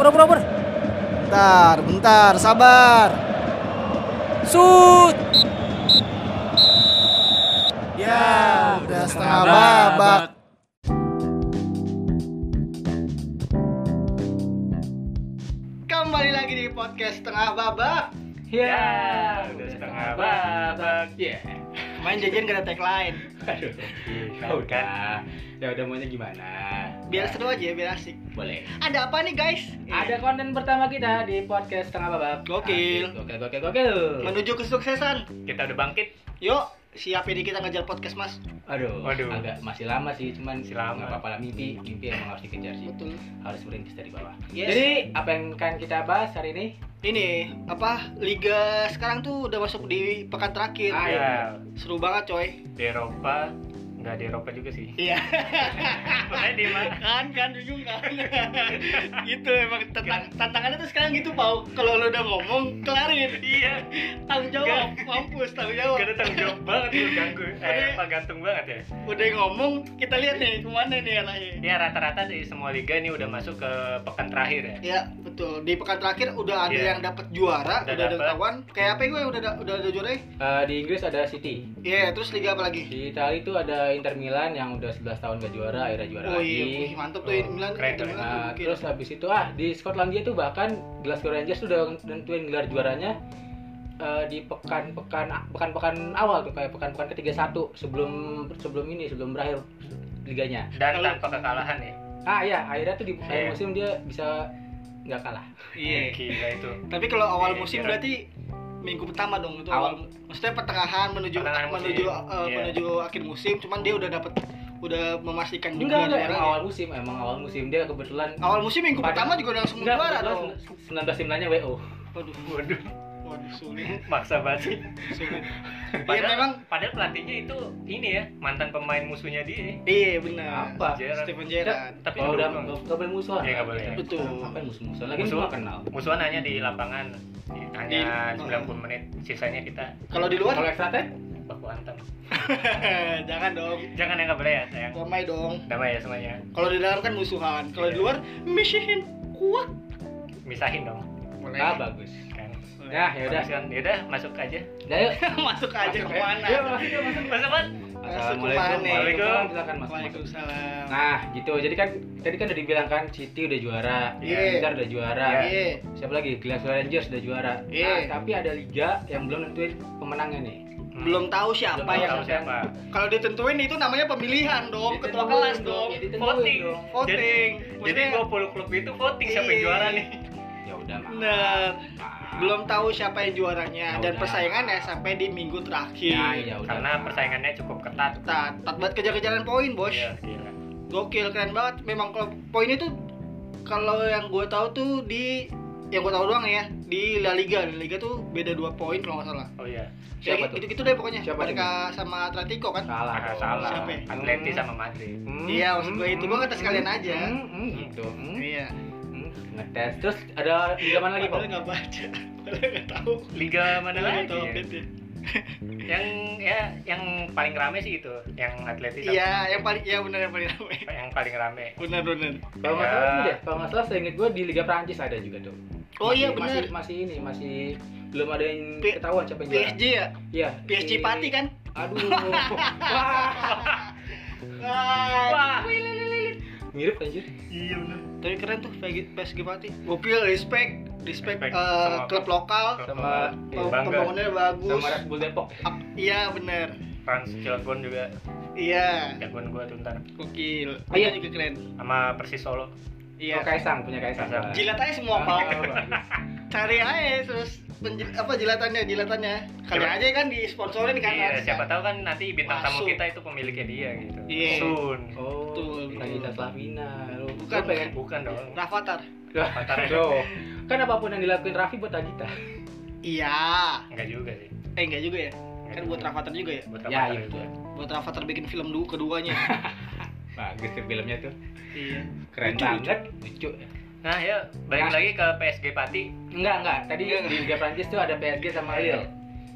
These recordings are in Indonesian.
Oper, oper, oper. Bentar, bentar, sabar. Shoot. Ya, udah setengah babak. Kembali lagi di podcast setengah babak. Ya, udah setengah babak. Ya. Main jajan gak ada tagline. Aduh. Ya udah. Ya udah maunya gimana? Biar seru aja, biar asik. Boleh. Ada apa nih guys? Ada konten pertama kita di podcast setengah babak. Gokil. Gokil, gokil, gokil. Menuju kesuksesan. Kita udah bangkit. Yuk, siap ini kita ngejar podcast mas. Aduh, Waduh. agak masih lama sih, cuman Masih lama. nggak apa-apa lah mimpi, mimpi emang harus dikejar sih. Betul. Harus merintis dari bawah. Yes. Jadi apa yang akan kita bahas hari ini? Ini apa? Liga sekarang tuh udah masuk di pekan terakhir. Ah, Ya, Seru banget coy. di Eropa. Nggak di Eropa juga sih. Iya. Makanya di mana? kan kan bingung kan gitu emang tantang, tantangannya tuh sekarang gitu pau kalau lo udah ngomong kelarin Iya. tanggung jawab mampus tanggung jawab Karena tanggung jawab banget lu ganggu. Eh, Udah. apa gantung banget ya. udah ngomong kita lihat nih ke mana nih arahnya Ya rata-rata di semua liga ini udah masuk ke pekan terakhir ya. ya betul di pekan terakhir udah ada Iya. yang dapat juara Udah udah, ada dapet. kawan kayak apa gue udah da- udah ada juara Eh, di Inggris ada City. iya terus liga apa lagi Di Italia itu ada Inter Milan yang udah 11 tahun gak juara, akhirnya juara oh lagi. iya wih, mantep tuh Oh, Milan keren, Inter keren. Milan, Nah, terus habis itu ah di Skotlandia tuh bahkan Glasgow Rangers tuh udah nentuin gelar juaranya eh, di pekan-pekan pekan-pekan awal tuh kayak pekan-pekan ketiga satu sebelum sebelum ini sebelum berakhir liganya. Dan Kalau- tanpa kekalahan ya. Ah ya akhirnya tuh di akhir Iya. musim dia bisa nggak kalah. iya Gila itu. tapi kalau awal Iya, musim berarti minggu pertama dong itu Awal. awal maksudnya pertengahan menuju Pertengahan musim, menuju eh, iya. menuju akhir musim cuman dia udah dapat udah memastikan Enggak enggak emang juaranya. awal musim emang awal musim dia kebetulan awal musim minggu Pada- pertama juga langsung enggak juara dong 19 timnanya WO. waduh Waduh, waduh sulit maksa banget sih. sulit iya Padahal, memang padahal pelatihnya itu ini ya, mantan pemain musuhnya dia. iya benar Apa? Gerrard. Stephen Gerrard Tapi Kalau udah nggak boleh musuhan. Iya, nggak boleh. Betul. Apa yang musuh-musuhan lagi Musuh. kenal. Musuhan hanya di lapangan. Hanya Di- 90 menit, sisanya kita kalau di luar Kalau extra time baku hantam. jangan dong Jangan yang nggak boleh ya, sayang. damai dong Damai ya semuanya. kalau di dalam kan musuhan kalau di Iya. luar misihin kuat Misahin dong. boleh ah bagus. Ya, ya udah. Kan, yaudah, masuk aja. Udah yuk. masuk aja Masuk, ke mana Yuk, masuk yuk, masuk. Masuk, Mas. Assalamualaikum. Waalaikumsalam. Silakan masuk. masuk. Waalaikumsalam Nah, gitu. Jadi kan tadi kan udah dibilang kan City udah juara, Iya. Inter udah juara. iya Siapa lagi? Glasgow Rangers udah juara. Iya. Nah, tapi ada liga yang belum nentuin pemenangnya nih. Hmm. belum tahu siapa Belum yang tahu siapa. kalau ditentuin itu namanya pemilihan dong ketua kelas dong, dong ya ditentuin Voting. dong. voting Jadi Maksudnya- 20 klub itu voting siapa yang Iya. juara nih. Ya udah. Bener. Maaf. belum tahu siapa yang juaranya Ya dan udah. persaingannya sampai di minggu terakhir Ya, ya udah. Karena Mak. persaingannya cukup ketat. Tat, tat banget kejar-kejaran poin bos Iya, gila. gokil keren banget memang kalau poinnya tuh kalau yang gue tahu tuh di yang gue tahu doang ya di La Liga La Liga tuh beda dua poin kalau nggak salah Oh iya. Siapa ya, tuh? gitu gitu deh pokoknya Siapa mereka sama Atletico kan Salah. Ah, dong. salah. Siapa ya? Atleti sama Madrid. Hmm, Iya, maksud gue itu. Gue kata sekalian aja. Hmm, hmm, gitu. Hmm, iya ngetes. Terus ada liga mana lagi, Pak? nggak baca nggak tahu Liga mana Padahal lagi? tahu ya? Yang ya yang paling rame sih itu, yang Atleti sama iya yang paling iya benar yang paling ramai yang paling rame. benar benar Kalau nggak Ya. salah ini deh, kalau nggak salah seinget gue di Liga Prancis ada juga tuh. oh iya Masih- benar Masih, masih ini, masih belum ada yang P- ketahuan siapa yang. PSG ya Iya. PSG Pati kan Aduh. Wah. Wah. Mirip anjir. Iya benar. Tapi keren tuh PSG, Pati. Gokil, respect, respect, Respect eh, sama klub lokal. Sama Iya, iya, bangga. Pembangunannya bagus. sama Red Bull Depok. Iya benar. Trans Cilegon juga Iya. jagoan gua tuh ntar Gokil. Oh, iya. Iya juga keren. sama Persis Solo. Iya. Iya. Kaisang punya Kaisang. Jilat aja semua Oh, Pak. Cari aja terus apa jilatannya, jilatannya. Kali aja kan di sponsorin kan. Iya, siapa tahu kan nanti bintang tamu Masuk. kita itu pemiliknya dia gitu. Iya. Sun. Oh, Betul, Nagita betul. Slavina. Lu Bukan, pengen Bukan dong. Rafathar. Avatar. Tuh. Kan apa pun yang dilakuin Raffi buat Agita. Iya. Enggak juga sih. Eh enggak juga ya? Enggak Kan juga. buat Rafathar juga ya? Buat Ya, Avatar iya, juga. Buat Rafathar bikin film dulu keduanya. Bagus tuh filmnya tuh. iya. Keren Lucu, banget. Lucu. Nah, ya balik Nah. lagi ke PSG Pati. Enggak, enggak. Tadi Enggak. di Liga Prancis tuh ada PSG sama Lille.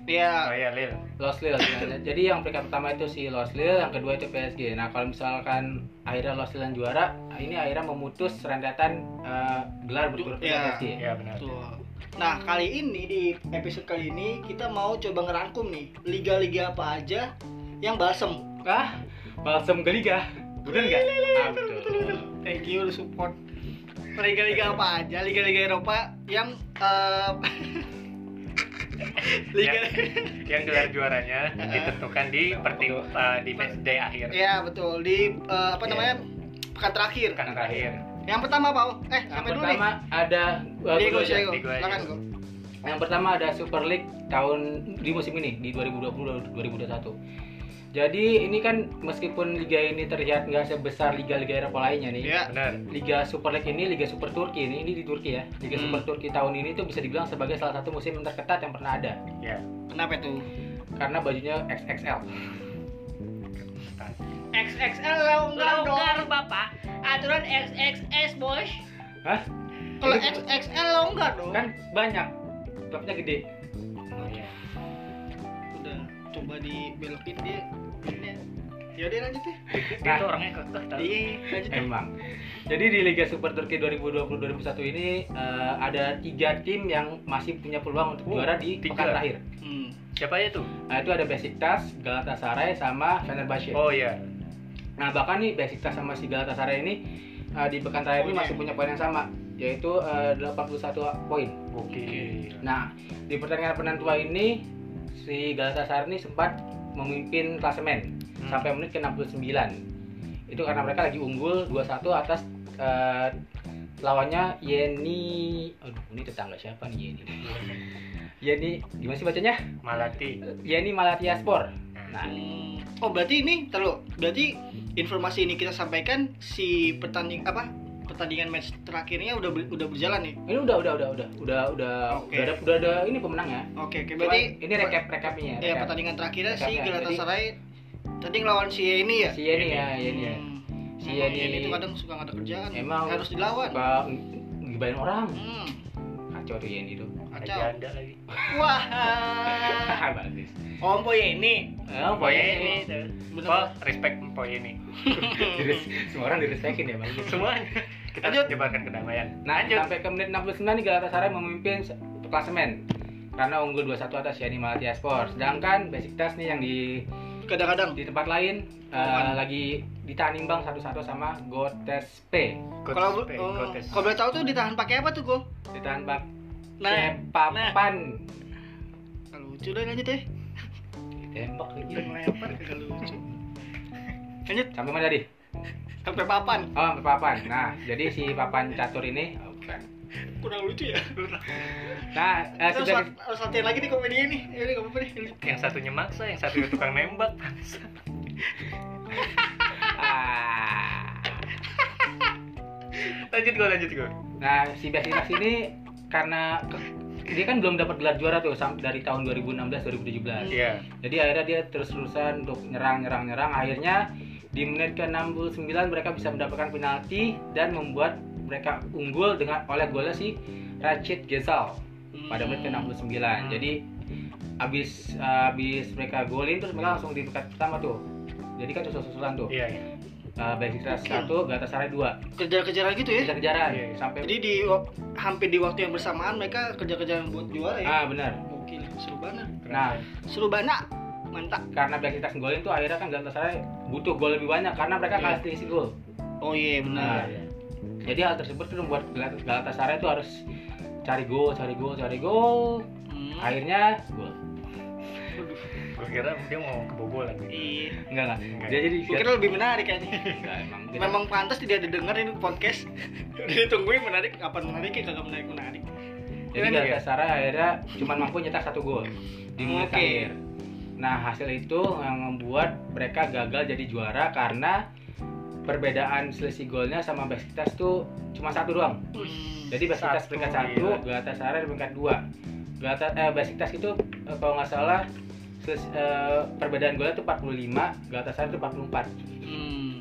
ya Oh iya, Lil. Los Lille. Nah, Jadi yang peringkat pertama itu si Los Lille, yang kedua itu PSG. Nah kalau misalkan akhirnya Los Lille yang juara, ini akhirnya memutus rentetan eh, gelar berturut-turut Ya. PSG. Iya benar. Betul. Nah, kali ini di episode kali ini kita mau coba ngerangkum nih liga-liga apa aja yang balsem. Ah, balsam ke liga. Bener nggak? Ah, betul. Thank you support. Liga-liga apa aja? Liga-liga Eropa yang eh, liga Yang, yang gelar juaranya ditentukan di pertim eh, di match day akhir. Ya, betul. Di eh, apa Iya. namanya? Pekan terakhir. Kan terakhir. Yang pertama apa? Eh, Yang sampai dulu nih. pertama ada uh, Diego. Diego. Silakan, Go. Yang pertama ada Super League tahun di musim ini di 2020 2021. Jadi ini kan meskipun liga ini terlihat nggak sebesar liga-liga Eropa lainnya nih. Ya. Benar. Liga Super League ini Liga Super Turki ini ini di Turki ya. Liga Hmm. Super Turki tahun ini tuh bisa dibilang sebagai salah satu musim terketat yang pernah ada Ya. Kenapa tuh? karena bajunya XXL. XXL longgar dong. Bapak. Aturan XXS, Bos. Hah? Kalau XXL longgar dong. kan banyak klubnya gede. Oh iya. Udah coba dibelokin dia. Ini. Ya udah lanjut ya. Dia Nah. tuh orangnya kekeh tau. Iya, lanjut. Emang. Jadi di Liga Super Turki 2020-2021 ini eh, ada tiga tim yang masih punya peluang untuk Oh, juara di tiga. pekan terakhir. Hmm. Siapa aja tuh? Nah, itu ada Besiktas, Galatasaray sama Fenerbahce. Oh iya. Nah, bahkan nih Besiktas sama si Galatasaray ini eh, di pekan terakhir ini Poinnya. masih punya poin yang sama, yaitu eh, 81 poin. Oke. Nah, di pertandingan penentuan ini si Galatasaray ini sempat memimpin klasemen Hmm. sampai menit ke 69. Itu karena mereka lagi unggul 2-1 atas eh, lawannya Yeni aduh ini tetangga siapa nih Yeni Yeni gimana sih bacanya Malati. Yeni Malatyaspor nah Hmm. Oh berarti ini terlalu berarti informasi ini kita sampaikan si pertanding apa pertandingan match terakhirnya udah ber- udah berjalan nih. ini udah udah udah udah udah udah Oke. udah ada udah ada ini pemenangnya Oke oke Cuman berarti ini recap recapnya ya recap. pertandingan terakhirnya si. Galatasaray tadi ngelawan si ini ya. si Yeni ya Yeni ya Hmm. Si Emang Yeni- Yeni itu kadang suka nggak ada kerjaan. Emang harus dilawan. suka ngibain orang Hmm. kacau tuh Yeni tuh Kacau. Janda lagi. Wah. bagus Om Yeni. oh pokoknya ini ini tuh. Bener. Oh, respect Poye ini. Semua orang direspekin ya bang Semuanya. Kita Lanjut. harus jebarkan kedamaian. Nah, Lanjut. sampai ke menit 69 nih Galatasaray memimpin se- klasemen karena unggul 2-1 atas Yani Malatyaspor. Sedangkan Besiktas nih yang di Kadang-kadang. di tempat lain Aman. lagi ditahan imbang satu-satu sama Gotes P. Kalau P, oh, Gotes. kalau boleh tahu tuh ditahan pakai apa tuh, Go? Ditahan bak Nah, papan. kalau lucu deh lanjut ya. Tembak lagi. Yang lempar kagak lucu. Lanjut Sampai mana tadi? Sampai papan. Oh, sampai papan. Nah, jadi si papan catur ini. Kurang lucu ya. Nah, eh, Kita harus, sudah harus latihan lagi nih komedi ini. Ya udah enggak apa-apa deh. Yang satunya maksa, yang satunya tukang nembak. ah. lanjut gue, lanjut gue. Nah, si Besiktas ini karena dia kan belum dapat gelar juara tuh dari tahun 2016 2017. Iya. Jadi akhirnya dia terus-terusan untuk nyerang nyerang nyerang akhirnya di menit ke-69 mereka bisa mendapatkan penalti dan membuat mereka unggul dengan oleh golnya si Rachid Gezal pada menit ke-69. Jadi abis abis mereka golin terus mereka langsung di peringkat pertama tuh. Jadi kan susul-susulan tuh. Iya, iya. Uh, Besiktas Oke. 1, Galatasaray 2. Kejar-kejaran gitu ya. Kejar-kejaran Iya, iya. sampai Jadi di hampir di waktu yang bersamaan mereka kejar-kejaran buat juara ya. Ah, benar. Oke, seru banget. Nah, Seru banget. Mantap. karena Besiktas golin tuh akhirnya kan Galatasaray butuh gol lebih banyak karena mereka Iya. kalah selisih gol. Oh iya benar. Nah, jadi hal tersebut tuh membuat Gal- Galatasaray itu harus cari gol, cari gol, cari gol. Hmm. Akhirnya gol. Kira dia mau kebobolan. Iya. Enggak enggak. Enggak. Dia jadi Gue kira lebih menarik kayaknya. Enggak, emang. kita- Memang pantas tidak didengar ini podcast. Udah ditungguin menarik, kapan menarik ya kagak menarik menarik. Jadi Gimana, Galatasaray akhirnya cuma mampu nyetak satu gol di menit Oke. akhir. Nah hasil itu yang membuat mereka gagal jadi juara karena perbedaan selisih golnya sama Besiktas tuh cuma satu doang. Hmm. Jadi Besiktas peringkat satu, iya. Galatasaray peringkat dua. Galata, eh, Besiktas itu eh, kalau nggak salah selis- eh, perbedaan golnya tuh 45, Galatasaray itu 44. Hmm.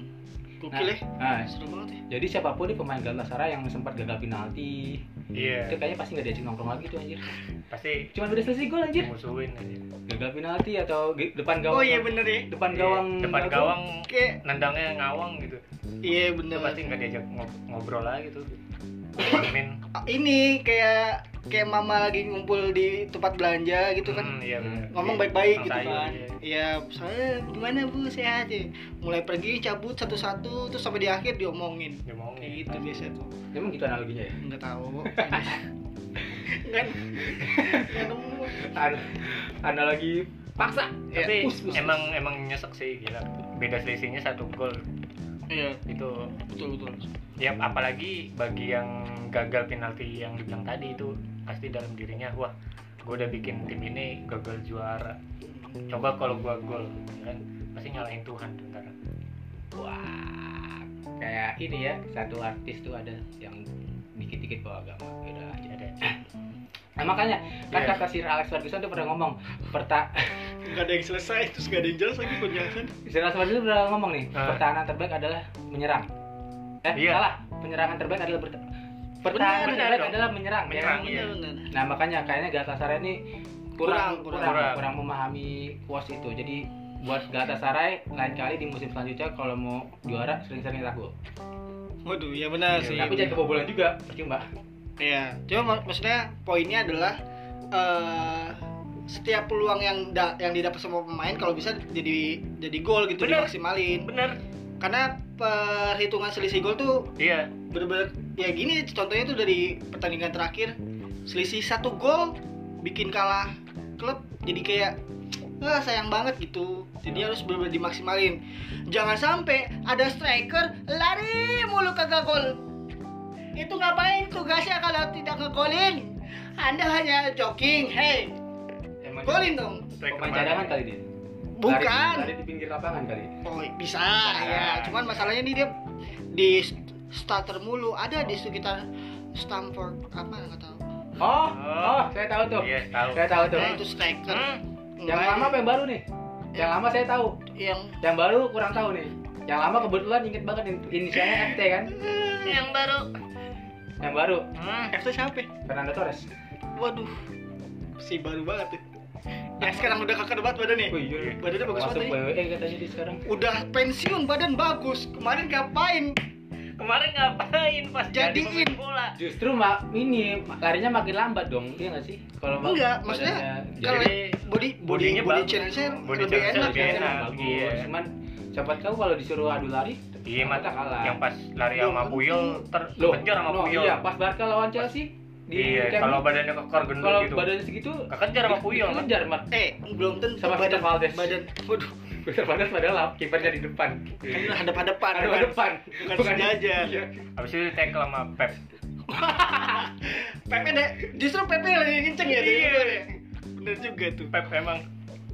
Nah, Seru banget ya. jadi siapa pun nih pemain Galatasaray yang sempat gagal penalti Iya. itu kayaknya pasti nggak diajak nongkrong lagi tuh anjir Pasti cuma beda selisih gol anjir musuhin aja. gagal penalti atau depan gawang Oh iya bener ya. depan Iya, gawang depan gawang Kayak nendangnya ngawang gitu. iya Itu bener. pasti nggak diajak ngob- ngobrol lagi tuh. Min. Ah, Ini kayak kayak mama lagi ngumpul di tempat belanja gitu kan. Hmm, iya ngomong baik-baik Tukang gitu kan. iya. Iya, saya gimana bu? Sehat ya mulai pergi cabut satu-satu terus sampai di akhir diomongin. Dia mau kayak gitu biasa tuh. Emang gitu analoginya ya? Nggak tahu. Nggak nggak nemu. An- analogi paksa. Ya, Tapi pus, emang emang nyesek sih gila. Beda selisihnya satu gol iya itu betul betul. Ya apalagi bagi yang gagal penalti yang dibilang tadi itu pasti dalam dirinya wah gue udah bikin tim ini gagal juara. Coba kalau gua gol kan pasti nyalahin Tuhan tuh ntar wah kayak ini ya satu artis tuh ada yang dikit-dikit bawa agama beda aja. Ada nah, makanya kan Iya. kata Sir Alex Ferguson tuh pernah ngomong perta nggak ada yang selesai terus nggak ada yang jelas lagi penjelasan Sir Alex Ferguson pernah ngomong nih Ah. pertahanan terbaik adalah menyerang eh Iya. salah penyerangan terbaik adalah berta- pertahanan Benar, terbaik dong. adalah menyerang, Menyerang, ya. iya. benar Nah makanya kayaknya Galatasaray ini kurang Kurang, kurang kurang. kurang, memahami kuas itu. Jadi buat Galatasaray lain kali di musim selanjutnya kalau mau juara sering-sering ragu. waduh ya benar Iya, sih Tapi jangan kebobolan juga, percuma. Iya, cuma mak- maksudnya poinnya adalah eh setiap peluang yang da- yang didapat sama pemain kalau bisa jadi jadi gol gitu Bener. dimaksimalin. bener. Karena perhitungan selisih gol tuh iya. bener-bener ya gini contohnya tuh dari pertandingan terakhir selisih satu gol bikin kalah klub jadi kayak ah sayang banget gitu. Jadi harus bener-bener dimaksimalin. Jangan sampai ada striker lari mulu kagak gol. Itu ngapain? Tugasnya kalau tidak ngegolin anda hanya jogging hey golin dong Pemain cadangan kali dia. Bukan. Lari, di pinggir lapangan kali. oh bisa ya cuman masalahnya nih dia di starter mulu ada di sekitar Stamford apa nggak tahu Oh, Oh. oh, saya tahu tuh. iya tahu Saya tahu tuh. Nah, itu striker Hmm. Yang Enggak, lama apa yang baru nih? Yang lama saya tahu. yang Yang baru kurang tahu nih. Yang lama kebetulan inget banget in- inisialnya FT kan. Yang baru. Yang baru Hmm. FC siapa? Fernando Torres. Waduh, si baru banget tuh. Yang sekarang udah kakak debat badannya. Oh iya. Badannya bagus Masuk banget nih. WWE katanya di sekarang. Udah pensiun badan bagus. Kemarin ngapain? kemarin ngapain pas jadi Jadiin. bola Justru mak ini larinya makin lambat dong, iya nggak sih? Kalau mak- Enggak, maksudnya kalau Jadi, body body bodinya body bagus. challenge-nya Body lebih enak. lebih ya. enak. bagus. iya. Cuman siapa tahu kalau disuruh adu lari, iya mat kita kalah. yang pas lari sama tentu. Puyol terkejar sama loh, Puyol Iya, pas Barca lawan Chelsea di iya Camp kalau badannya kekor gendut kalau gitu badannya segitu kekejar sama Puyol kan kejar mat. Eh, belum tentu Sama badan Valdes. badan. Waduh, Besar padahal padahal kipernya di depan. kan udah hadap-hadapan. Ada bukan- depan, bukan sejajar. Iya. habis itu tackle sama Pep Pepe deh, justru Pepe yang lagi nginceng ya. Iya. Bener juga tuh. Pep emang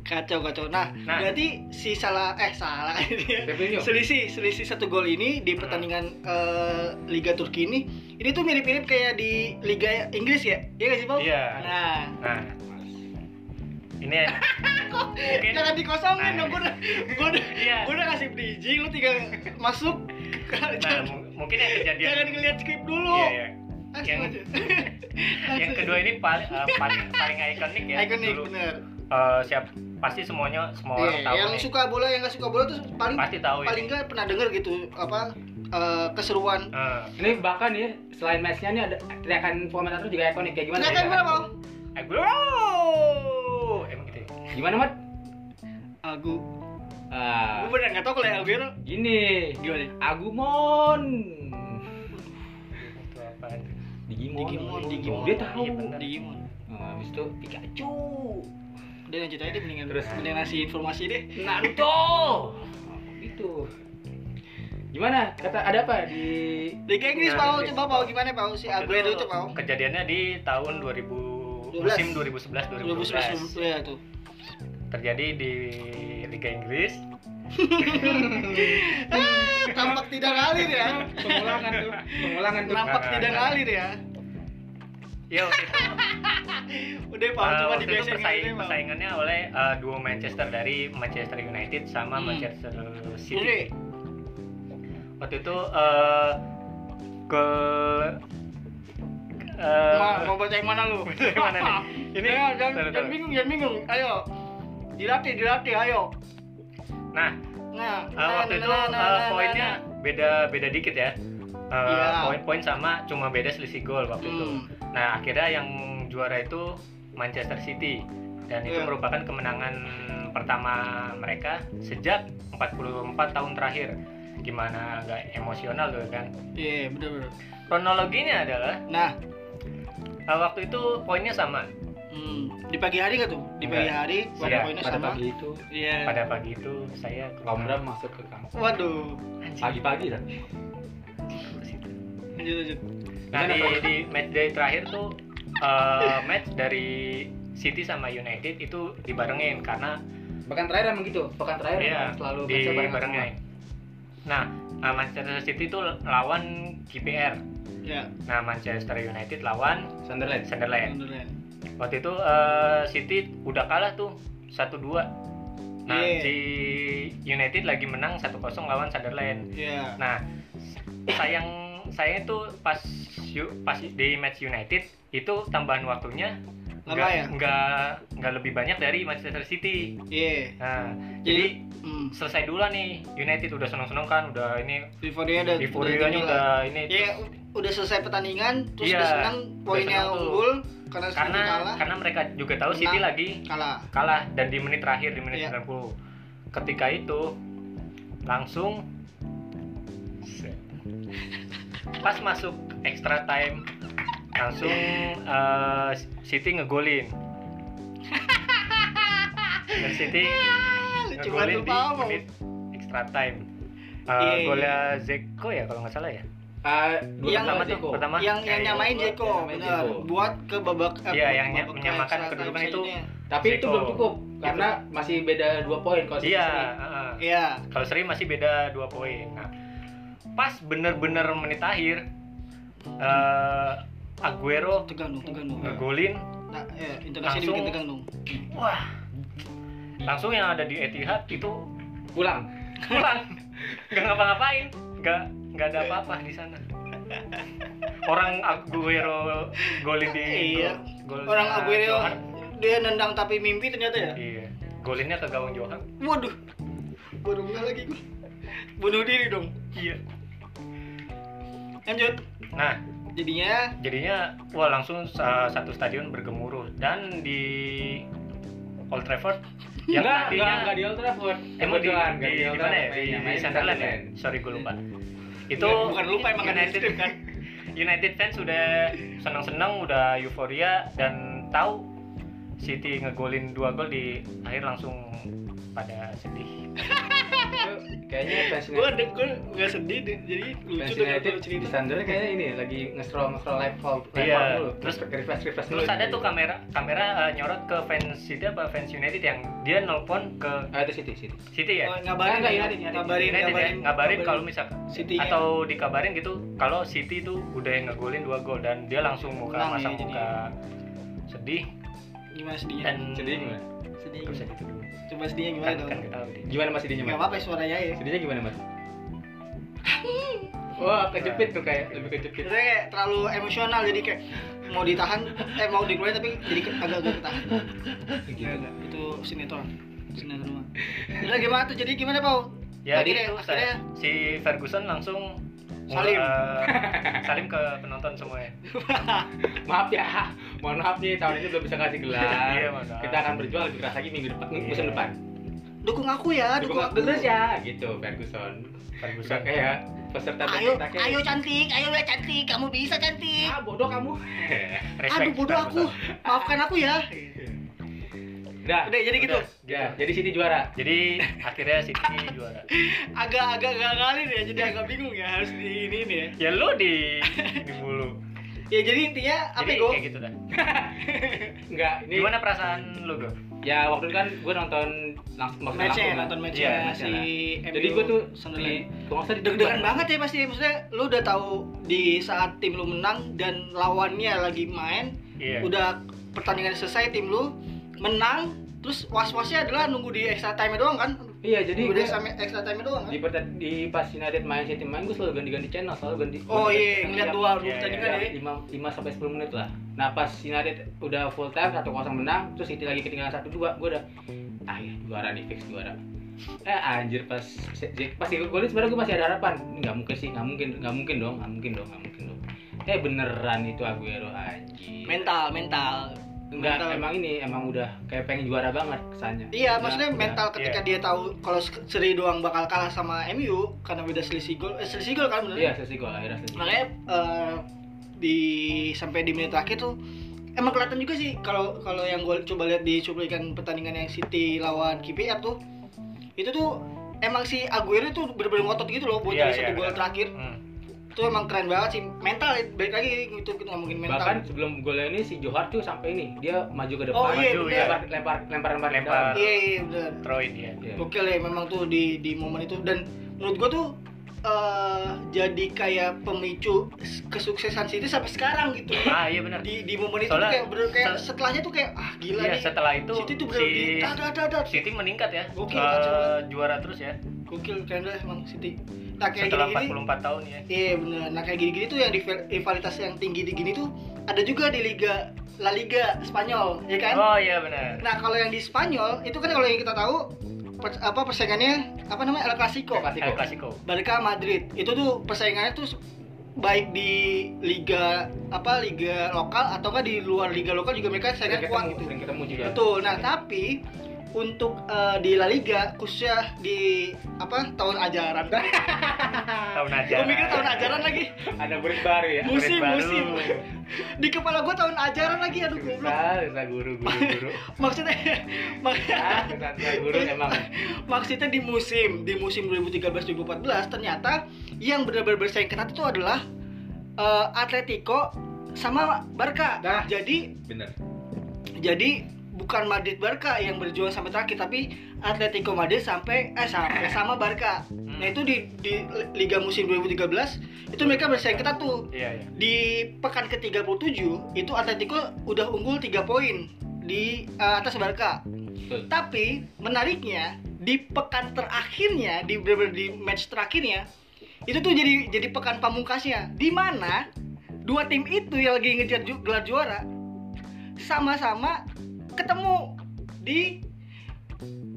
Kacau kacau. Nah, Nah. berarti si salah eh salah ya. Selisih selisih satu gol ini di pertandingan eh, Liga Turki ini, ini tuh mirip-mirip kayak di Liga Inggris ya? Iya nggak sih Bob? Iya. Nah, nah ini mungkin jangan dikosongin Nah. dong. Gue udah, gue udah, Iya. gue udah kasih bridging, lu tinggal masuk. nah jangan, mungkin yang kejadian jangan ngeliat skrip dulu. iya, iya. Yang aja. yang kedua ini paling eh, paling paling ikonik ya Ikonik bener. Eh, siap pasti semuanya semua orang Iya, tahu yang nih. suka bola yang nggak suka bola tuh paling pasti tahu paling nggak pernah denger gitu apa eh, keseruan. Eh, Ini bahkan ya selain matchnya nih ada teriakan komentator juga ikonik kayak gimana? Ya? berapa? eh, bro emang gitu ya? Gimana mat? Agu. Ah, Gue bener nggak tahu kalau yang Aguero gini. gimana? Agumon. itu apa Digimon. Digimon, Digimon. Dia tahu. Iya. Digimon. Nah, habis itu Pikachu. Udah lanjut aja deh mendingan Terus? mendingan ngasih informasi deh. Naruto. Itu. Gimana? Kata ada apa di Liga Inggris Nah, Pau, coba Pau gimana Pau si Aguero itu Pau? kejadiannya di tahun 2000 12. musim 2011 2011 2012 ya tuh. terjadi di Liga Inggris tampak tidak ngalir ya. pengulangan tuh? Pengulangan tuh. Nampak Nah, tidak ngalir ya. Ya waktu itu, Udah Pau uh, coba waktu itu persaing- Pau. persaingannya oleh uh, duo Manchester dari Manchester United sama Hmm. Manchester. City waktu itu eh eh, Ma, mau baca yang mana lu? Yang mana nih? Ini, Ayo, jangan, taruh, jangan bingung, jangan bingung. Ayo. Dilatih, dilatih, ayo. nah Nah, eh, nah, waktu nah, itu nah, eh, nah, nah, poinnya nah. beda beda dikit ya Eh, Iya. poin-poin sama cuma beda selisih gol waktu itu Hmm. Nah akhirnya yang juara itu Manchester City dan itu Iya. merupakan kemenangan pertama mereka sejak 44 tahun terakhir gimana nggak emosional tuh kan Iya, bener bener. kronologinya adalah Nah, eh, waktu itu poinnya sama hmm, di pagi hari nggak tuh? Di pagi hari, pada poinnya pada sama. pagi itu Iya. pada pagi itu saya ke Om Bram masuk ke kampus Waduh. Pagi-pagi kan Lanjut lanjut. Nah di, di match day terakhir tuh eh, match dari City sama United itu dibarengin karena pekan terakhir emang gitu pekan terakhir ya emang selalu dibarengin. Nah eh, Manchester City itu lawan KPR. Ya, Nah Manchester United lawan. Sunderland Sunderland. Sunderland. Waktu itu eh, City udah kalah tuh 1-2. Nah Iya. si United lagi menang 1-0 lawan Sunderland. Iya. Nah, sayang saya itu pas pas di match United itu tambahan waktunya nggak ya? nggak nggak lebih banyak dari Manchester City. Iya. Nah, Jadi- jadi Hmm. selesai dulu nih United udah seneng-seneng kan, udah ini Euforia udah euforianya tinggi udah lah. ini Ya, u- udah selesai pertandingan, terus Iya, udah senang poinnya unggul karena karena kalah. karena mereka juga tahu City lagi kalah. kalah dan di menit terakhir di menit Iya. 90. Ketika itu langsung pas masuk extra time langsung eh, City ngegolin. Dan City Lucu ngegolin banget di menit extra time. Eh, Iya, iya. golnya Zeko ya kalau nggak salah ya. Dua Yang pertama tuh, Zeko. pertama. Yang yang Eh, nyamain Jeko, nyamain benar. Buat ke babak eh, Iya, babak- yang babak menyamakan kedudukan itu. tapi itu Zeko. belum cukup karena masih beda dua poin kalau Iya. Iya. Kalau seri masih beda dua poin. Nah, pas bener-bener menit akhir eh Aguero Tegang dong, tegang dong. ngegolin, Nah, ya, Langsung- dibikin tegang dong. wah, langsung yang ada di Etihad itu pulang pulang, nggak ngapa-ngapain, nggak nggak ada apa-apa di sana. Orang Aguero golin di Iya. gol, Orang Aguero Johan. dia nendang tapi mimpi ternyata ya. Iya, golinnya ke gawang Johan. Waduh. Baru lagi gua. Bunuh diri dong. Iya. Lanjut. Nah, Jadinya? Jadinya wah langsung sa- satu stadion bergemuruh. Dan di Old Trafford yang enggak, tadinya enggak, enggak di Old Trafford. Emang di, Kebetulan, di, di, Old mana ya? Di, di Sunderland ya? Sorry gue lupa. Itu Nggak, bukan lupa emang United kan. United fans sudah senang-senang udah euforia dan tahu City ngegolin dua gol di akhir langsung pada sedih. Itu kayaknya fans gua United ada gua enggak sedih deh. Jadi lucu kalau di cerita. Sunderland kayaknya ini lagi nge-scroll nge-scroll live live Iya, dulu terus- refresh refresh dulu terus ada tuh kamera kamera eh, nyorot ke fans City apa fans United yang dia nelpon ke ah itu City City City ya Oh, ngabarin Enggak, ya, United, ngabarin, ya, ngabarin, ngabarin kalau misalkan City ya. atau dikabarin gitu kalau City tuh udah ngegolin dua gol dan dia langsung muka ya, masang jadi. muka sedih gimana sedihnya? dan sedih gimana sedih. Gitu dulu Coba sedihnya kan gimana kan dong? tahu dia gimana mas sedihnya Enggak mas apa-apa suaranya ya. sedihnya gimana mas wah kejepit tuh kayak lebih kejepit Sebenarnya kayak terlalu emosional jadi kayak mau ditahan eh mau dikeluarin tapi jadi agak-agak ketahan. gitu itu sinetron. Sinetron. mah. Udah gimana tuh? Jadi gimana, Pau? ya Akhirnya- gitu akhirnya- saya, si Ferguson langsung Salim. salim. Ke penonton semuanya maaf ya. Mohon maaf nih tahun ini belum bisa kasih gelar. Iya, maaf. kita akan berjuang lebih keras lagi minggu depan musim Iya. depan. Dukung aku ya, dukung, dukung aku. terus ya gitu Ferguson. Ferguson. Kayak peserta Ayo, kayak ayo cantik, ayo ya cantik, kamu bisa cantik. ah bodoh kamu. Respect Aduh bodoh aku, maafkan aku ya. Udah Udah, jadi gitu. ya jadi City juara jadi akhirnya City juara Agak-agak gak ngalir ya, jadi agak bingung ya harus di ini nih ya. ya lu di di mulu Ya jadi intinya apa jadi ya, Go? kayak gitu dah enggak ini gimana perasaan lu Go? ya waktu itu kan gue nonton langsung maksudnya Match-nya, langsung kan. nonton match-nya Iya, si. MU jadi gue tuh gue nggak usah deg-degan banget ya pasti maksudnya lu udah tahu di saat tim lu menang dan lawannya lagi main iya udah pertandingan selesai tim lu menang terus was-wasnya adalah nunggu di extra time doang kan Iya, jadi udah gua- sampai extra time doang kan? di, perta- di pas United main City main gue selalu ganti-ganti channel selalu ganti Oh iya, ngeliat dua dua Iya, pertandingan Ya. 5, 5 sampai 10 menit lah. Nah, pas United udah full time 1-0 menang, terus City lagi ketinggalan 1-2, gue udah ah ya, juara nih fix juara. Eh anjir pas pas ikut golin sebenarnya gue masih ada harapan. Ini nggak mungkin sih, nggak mungkin, nggak mungkin dong, nggak mungkin dong, nggak mungkin dong. Eh beneran itu Aguero anjir. Mental, mental. Enggak, mental. emang ini emang udah kayak pengen juara banget kesannya. Iya, Udah- maksudnya udah- mental ketika Iya. dia tahu kalau seri doang bakal kalah sama MU karena beda selisih gol, eh, selisih gol kan bener? Iya, sesi gol akhirnya sesi. Makanya eh, di sampai di menit terakhir tuh emang kelihatan juga sih kalau kalau yang gue coba lihat di cuplikan pertandingan yang City lawan KPR tuh itu tuh emang si Aguero tuh bener-bener ngotot gitu loh buat Iya, jadi satu iya, gol terakhir Hmm. Itu emang keren banget sih. Mental ya, balik lagi itu kita ngomongin mental. Bahkan sebelum golnya ini si Johar tuh sampai ini dia maju ke depan, Oh, iya, maju, bener. lempar, lempar lempar lempar. Lempar. iya iya bener. Troy dia. Iya. Oke ya memang tuh di di momen itu. Dan menurut gua tuh eh, jadi kayak pemicu kesuksesan City sampai sekarang gitu. ah iya benar Di di momen itu Soalnya- tuh kayak bener kayak se- setelahnya tuh kayak ah gila iya nih. setelah itu City tuh bener si di dah dah dah dah. City meningkat ya Gokil, banget. juara terus ya Gokil keren dah emang City. Nah kayak setelah gini-gini 44 tahun ya Iya bener. Nah kayak gini-gini tuh yang di rivalitas yang tinggi di gini tuh ada juga di Liga La Liga Spanyol, ya kan? oh iya benar Nah kalau yang di Spanyol itu kan kalau yang kita tahu per- apa persaingannya apa namanya El Clasico. El Clasico. El Clasico Barca Madrid itu tuh persaingannya tuh baik di liga apa liga lokal ataukah di luar liga lokal juga mereka Sering saingan kuat gitu. sering ketemu juga. Betul. Nah, tapi untuk eh, di La Liga khususnya di apa tahun ajaran. tahun aja Gue mikir tahun ajaran lagi. Ada murid baru ya. Musim, baru. musim. Di kepala gue tahun ajaran lagi aduh goblok. Bisa, bisa guru, guru, guru. Maksudnya mak- Ah, guru emang. maksudnya di musim di musim 2013-2014 ternyata yang benar-benar bersaing ketat itu adalah eh, Atletico sama Barca. Nah. Jadi Bener. jadi bukan Madrid Barca yang berjuang sampai terakhir tapi Atletico Madrid sampai eh sampai sama Barca. Nah itu di di Liga musim 2013 itu mereka bersaing ketat tuh. iya iya Di pekan ke-37 itu Atletico udah unggul 3 poin di eh, atas Barca. Betul. Tapi menariknya di pekan terakhirnya di di match terakhirnya itu tuh jadi jadi pekan pamungkasnya di mana dua tim itu yang lagi ngejar ju- gelar juara sama-sama ketemu di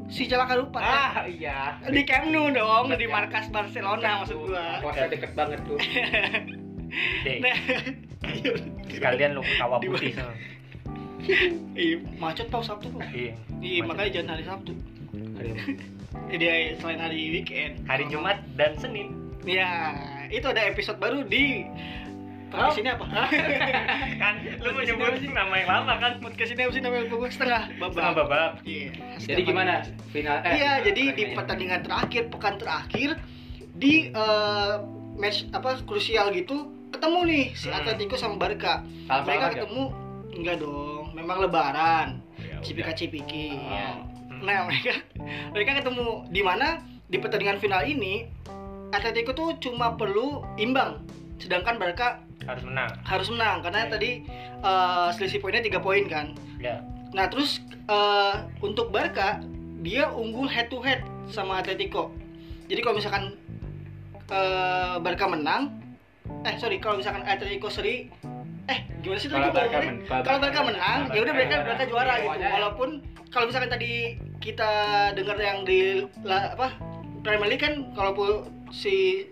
si celaka lupa Ah, iya. di Camp Nou dong di markas Barcelona maksud gua. Kuasa deket banget tuh. deh nah. Sekalian lu kawah Di putih. sama Ih, macet tau Sabtu tuh iya Iya, makanya jangan hari Sabtu. Jadi selain hari weekend. hari Jumat dan Senin. Ya, itu ada episode baru di podcast ini apa? kan lu mau nyebut nama yang lama kan podcast ini apa sih namanya? Pokoknya setengah babak. setengah babak Iya. Jadi gimana final? eh, Iya, jadi di pertandingan terakhir, pekan terakhir di eh, match apa krusial gitu ketemu nih si Hmm. Atletico sama Barca. Salam-salam Mereka ketemu enggak dong, memang lebaran. Ya udah. Cipika cipiki. Oh. ya. Nah, mereka mereka ketemu di mana di pertandingan final ini Atletico tuh cuma perlu imbang, sedangkan Barca harus menang harus menang karena tadi eh, selisih poinnya 3 poin kan. ya Nah, terus eh, untuk Barca dia unggul head to head sama Atletico. Jadi kalau misalkan eh, Barca menang, eh sorry kalau misalkan Atletico seri, eh gimana sih tadi Kalau Barca menang, ya udah mereka Barca mereka juara. Iya, gitu. Walaupun kalau misalkan tadi kita dengar yang di la- apa Premier League kan kalau si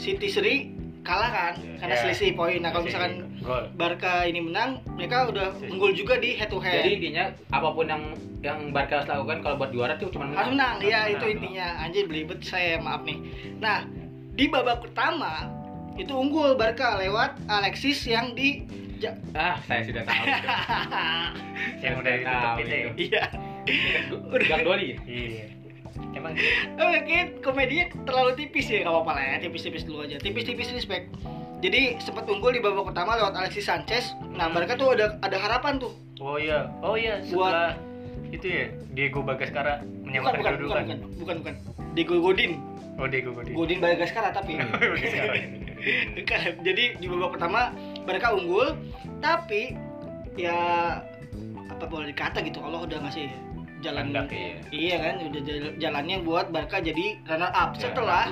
City seri kalah kan karena Iya. selisih poin. Nah, kalau misalkan gol Barca ini menang, mereka udah unggul juga di head to head. Jadi intinya apa pun yang yang Barca harus lakukan kalau buat juara tuh cuma harus menang ya Harus itu menang. intinya anjir belibet saya maaf nih nah di babak pertama itu unggul Barca lewat Alexis yang di ja- Ah, saya sudah tahu. yang udah Saya ditutup tahu itu ya. iya Gang Doli. iya emang oh, kayak komedinya terlalu tipis ya nggak apa-apa lah ya tipis-tipis dulu aja. Tipis-tipis respect. Jadi sempat unggul di babak pertama lewat Alexis Sanchez. Nah Barca tuh ada ada harapan tuh. Oh iya oh iya setelah itu ya Diego Bagaskara bukan menyamakan bukan bukan kedudukan. bukan bukan bukan. Diego Godin. Oh Diego Godin. Godin Bagaskara tapi. Bukan. Jadi di babak pertama mereka unggul, tapi ya apa boleh dikata gitu Allah udah ngasih jalan Kandak, iya. iya kan udah jal- jalannya buat Barca jadi runner up Ya, setelah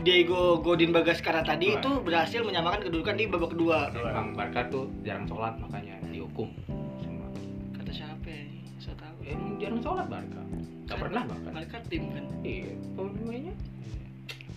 Diego Godin Bagaskara tadi Wah. itu berhasil menyamakan kedudukan di babak kedua. Emang Barca tuh jarang sholat makanya dihukum semua. kata siapa ya saya tahu Emang jarang sholat Barca. Gak pernah bahkan. Barca tim kan Iya, pemainnya.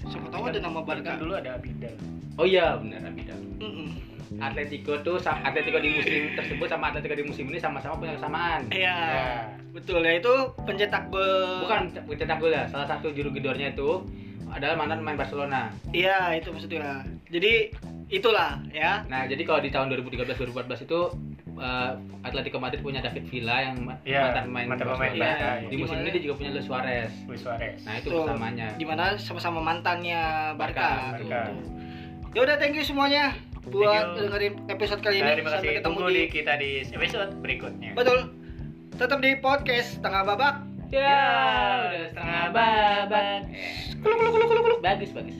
siapa tahu ada nama Barca dulu ada Abidal Oh iya, benar Abidal. Mm-mm. Atletico tuh Atletico di musim tersebut sama Atletico di musim ini sama-sama punya kesamaan. Iya, Ya. betul ya itu pencetak gol. Bukan pencetak gol ya, salah satu juru gedornya itu adalah mantan pemain Barcelona. Iya, itu maksudnya. Jadi itulah ya. Nah, jadi kalau di tahun 2013-2014 itu eh, Atletico Madrid punya David Villa yang Iya, mantan pemain mantan pemain Barcelona. Barca, Di iya. musim ini dia juga punya Luis Suarez. Luis Suarez Nah, itu Tuh, bersamanya. Di mana sama-sama mantannya Barca. Barca, Barca. Ya udah, thank you semuanya buat Thank you. dengerin episode kali ini. terima Sampai kasih ketemu tunggu di di kita di episode berikutnya Betul. Tetap di podcast tengah babak. Ya, udah setengah babak. Bagus, bagus.